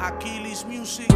Aquiles Music.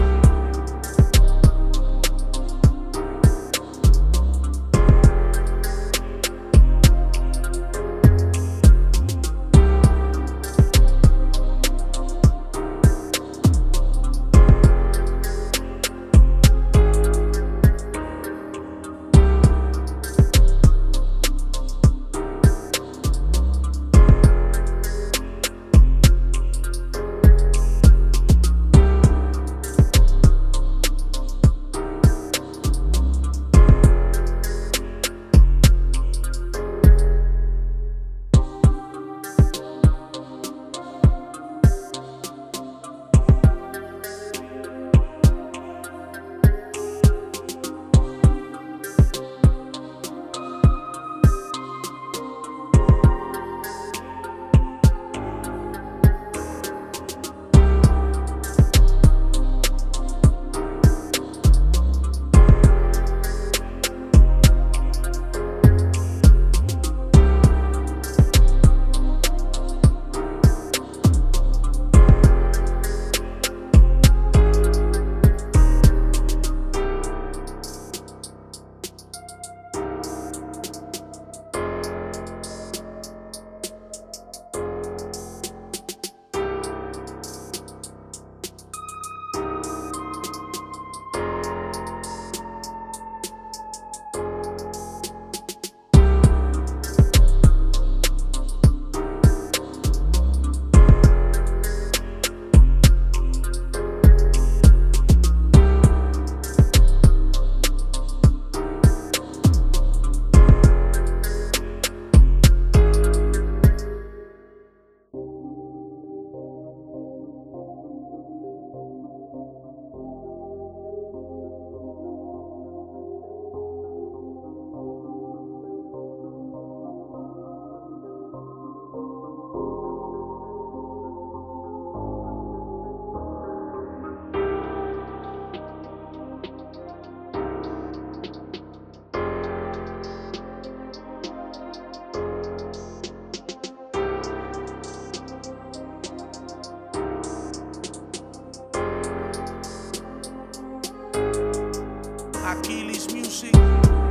by music.